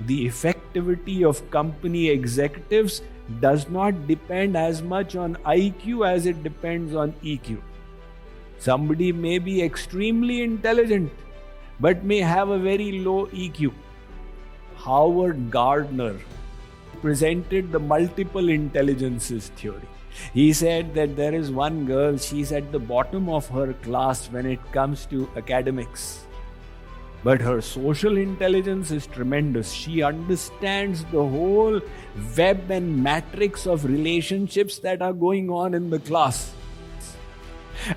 the effectivity of company executives does not depend as much on IQ as it depends on EQ. Somebody may be extremely intelligent but may have a very low EQ. Howard Gardner presented the multiple intelligences theory. He said that there is one girl, she's at the bottom of her class when it comes to academics. But her social intelligence is tremendous. She understands the whole web and matrix of relationships that are going on in the class.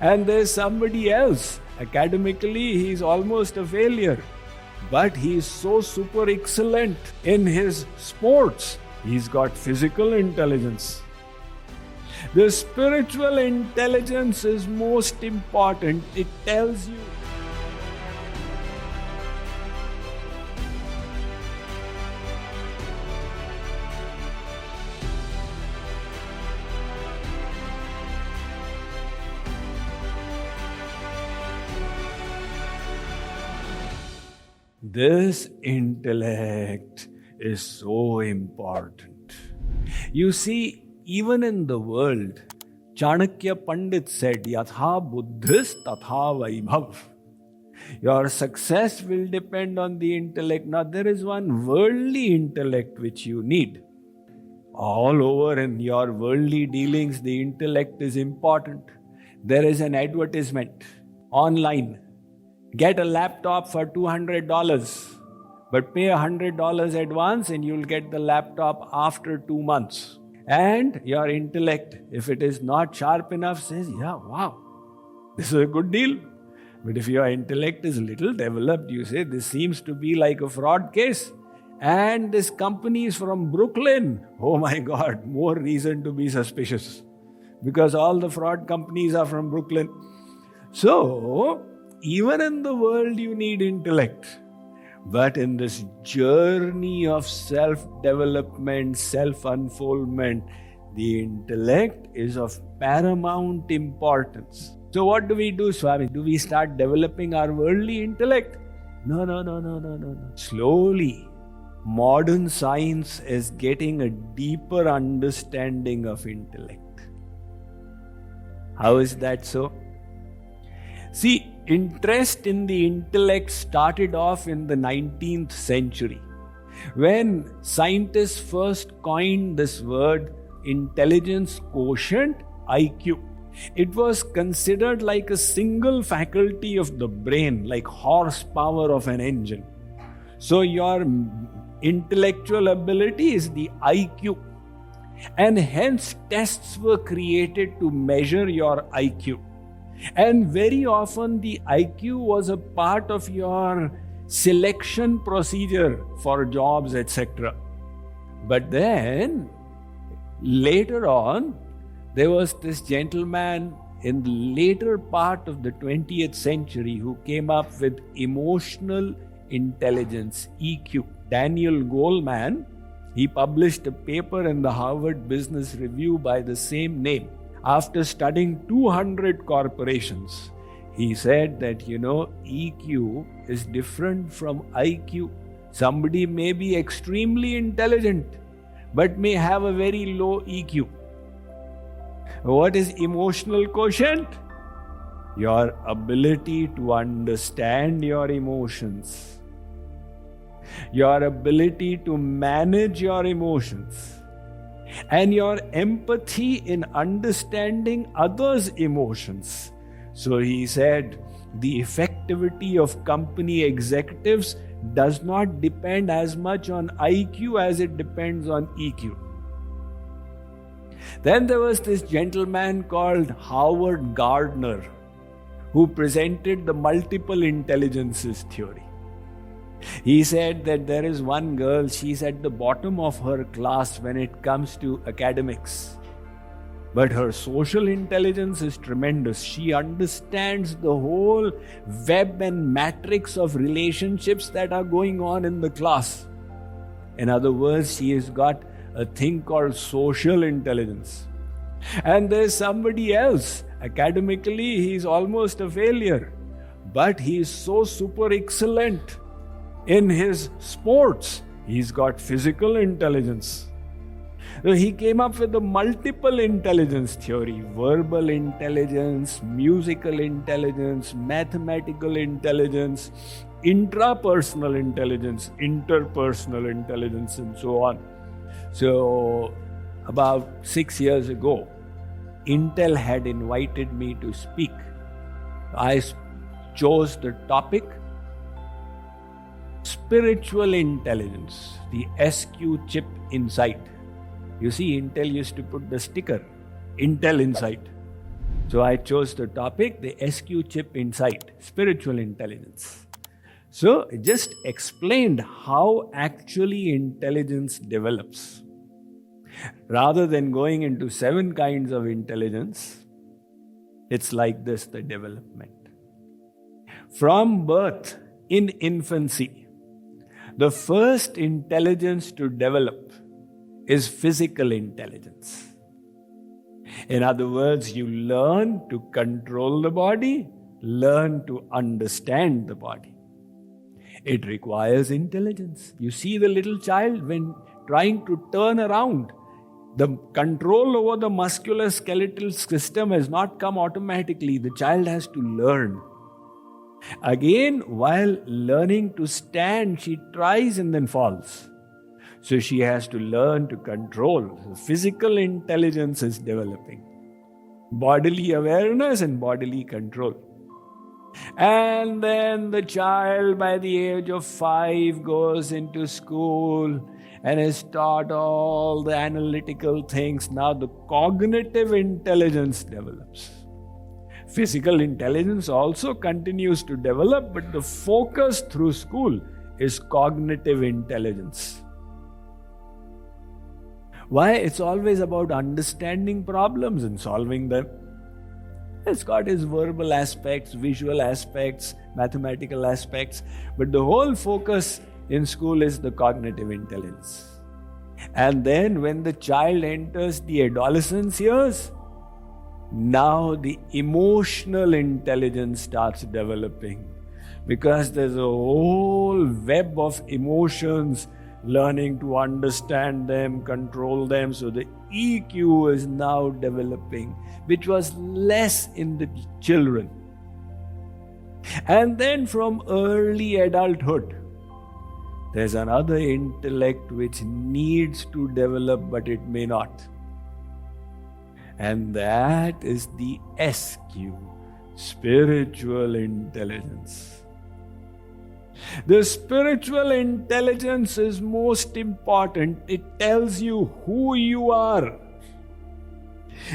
And there's somebody else. Academically, he's almost a failure. But he's so super excellent in his sports. He's got physical intelligence. The spiritual intelligence is most important. It tells you. This intellect is so important. You see, even in the world, Chanakya Pandit said, Yatha Buddhis Tatha Vaibhav. Your success will depend on the intellect. Now, there is one worldly intellect which you need. All over in your worldly dealings, the intellect is important. There is an advertisement online Get a laptop for $200, but pay $100 advance and you'll get the laptop after two months. And your intellect, if it is not sharp enough, says, Yeah, wow, this is a good deal. But if your intellect is little developed, you say, This seems to be like a fraud case. And this company is from Brooklyn. Oh my God, more reason to be suspicious. Because all the fraud companies are from Brooklyn. So, even in the world, you need intellect. But in this journey of self development, self unfoldment, the intellect is of paramount importance. So, what do we do, Swami? Do we start developing our worldly intellect? No, no, no, no, no, no, no. Slowly, modern science is getting a deeper understanding of intellect. How is that so? See, interest in the intellect started off in the 19th century when scientists first coined this word intelligence quotient IQ. It was considered like a single faculty of the brain, like horsepower of an engine. So, your intellectual ability is the IQ. And hence, tests were created to measure your IQ. And very often, the IQ was a part of your selection procedure for jobs, etc. But then, later on, there was this gentleman in the later part of the 20th century who came up with emotional intelligence, EQ. Daniel Goleman, he published a paper in the Harvard Business Review by the same name after studying 200 corporations, he said that, you know, EQ is different from IQ. Somebody may be extremely intelligent, but may have a very low EQ. What is emotional quotient? Your ability to understand your emotions, your ability to manage your emotions and your empathy in understanding others' emotions. So he said, the effectivity of company executives does not depend as much on IQ as it depends on EQ. Then there was this gentleman called Howard Gardner who presented the multiple intelligences theory. He said that there is one girl, she's at the bottom of her class when it comes to academics. But her social intelligence is tremendous. She understands the whole web and matrix of relationships that are going on in the class. In other words, she has got a thing called social intelligence. And there's somebody else. Academically, he's almost a failure. But he is so super excellent in his sports. He's got physical intelligence. So he came up with the multiple intelligence theory verbal intelligence, musical intelligence, mathematical intelligence, intrapersonal intelligence, interpersonal intelligence, and so on. So, about six years ago, Intel had invited me to speak. I chose the topic spiritual intelligence, the SQ chip inside. You see, Intel used to put the sticker Intel inside. So I chose the topic the SQ chip inside, spiritual intelligence. So it just explained how actually intelligence develops. Rather than going into seven kinds of intelligence, it's like this the development. From birth, in infancy, the first intelligence to develop is physical intelligence. In other words, you learn to control the body, learn to understand the body. It requires intelligence. You see the little child when trying to turn around, the control over the musculoskeletal system has not come automatically. The child has to learn. Again, while learning to stand, she tries and then falls. So she has to learn to control. Physical intelligence is developing, bodily awareness and bodily control. And then the child, by the age of five, goes into school and is taught all the analytical things. Now the cognitive intelligence develops. Physical intelligence also continues to develop, but the focus through school is cognitive intelligence. Why? It's always about understanding problems and solving them. It's got its verbal aspects, visual aspects, mathematical aspects, but the whole focus in school is the cognitive intelligence. And then when the child enters the adolescence years, now the emotional intelligence starts developing because there's a whole web of emotions learning to understand them, control them. So the EQ is now developing, which was less in the children. And then from early adulthood, there's another intellect which needs to develop, but it may not. And that is the SQ, spiritual intelligence. The spiritual intelligence is most important. It tells you who you are.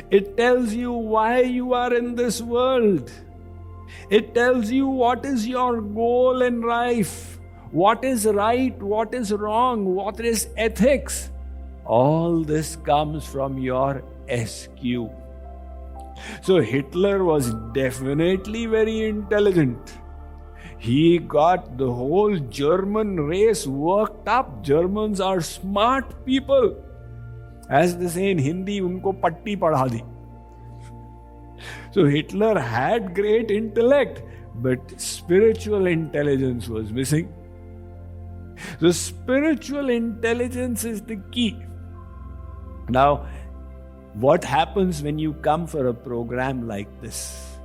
It tells you why you are in this world. It tells you what is your goal in life, what is right, what is wrong, what is ethics. All this comes from your SQ. So Hitler was definitely very intelligent. He got the whole German race worked up. Germans are smart people. As they say in Hindi, unko patti padha di. So Hitler had great intellect, but spiritual intelligence was missing. So spiritual intelligence is the key. Now, what happens when you come for a program like this?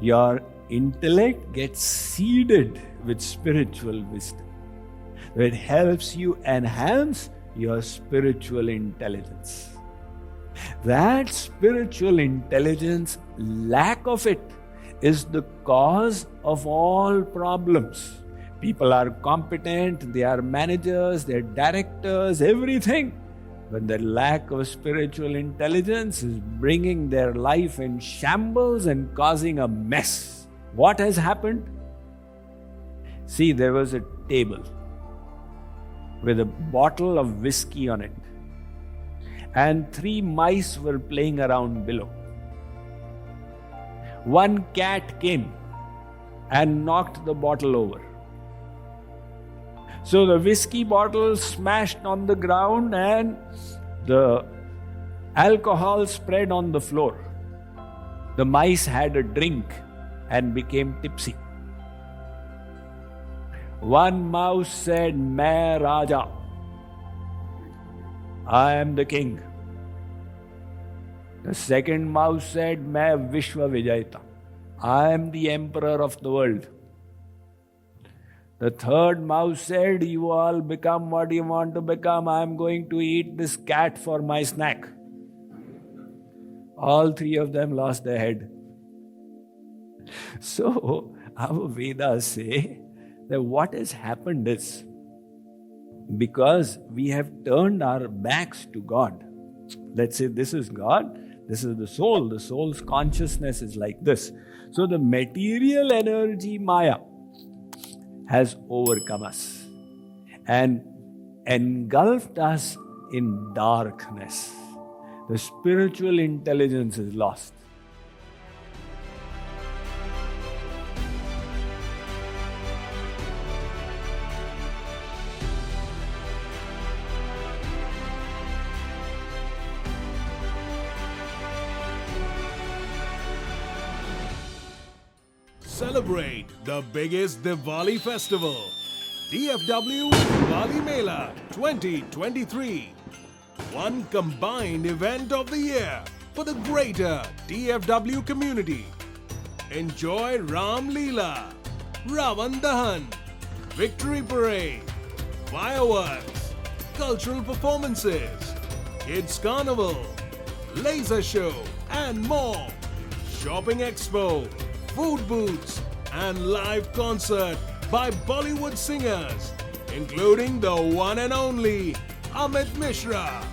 Your intellect gets seeded with spiritual wisdom. It helps you enhance your spiritual intelligence. That spiritual intelligence, lack of it, is the cause of all problems. People are competent, they are managers, they're directors, everything when the lack of spiritual intelligence is bringing their life in shambles and causing a mess. What has happened? See, there was a table with a bottle of whiskey on it, and three mice were playing around below. One cat came and knocked the bottle over. So the whiskey bottle smashed on the ground and the alcohol spread on the floor. The mice had a drink and became tipsy. One mouse said, Main Raja. I am the king. The second mouse said, मैं Vishwa Vijayata. I am the emperor of the world. The third mouse said, You all become what you want to become. I am going to eat this cat for my snack. All three of them lost their head. So, our Vedas say that what has happened is because we have turned our backs to God. Let's say this is God, this is the soul. The soul's consciousness is like this. So the material energy, Maya, has overcome us and engulfed us in darkness. The spiritual intelligence is lost. Celebrate the biggest Diwali festival, DFW Diwali Mela 2023. One combined event of the year for the greater DFW community. Enjoy Ram Leela, Ravan Dahan, Victory Parade, fireworks, cultural performances, kids carnival, laser show, and more. Shopping expo, food booths, and live concert by Bollywood singers, including the one and only Amit Mishra,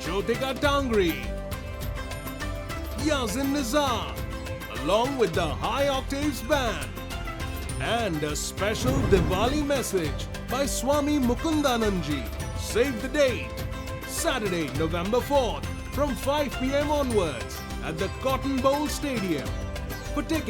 Jyotica Tangri, Yazin Nizam, along with the High Octaves Band, and a special Diwali message by Swami Mukundanandji. Save the date, Saturday, November 4th, from 5 p.m. onwards at the Cotton Bowl Stadium. For tickets,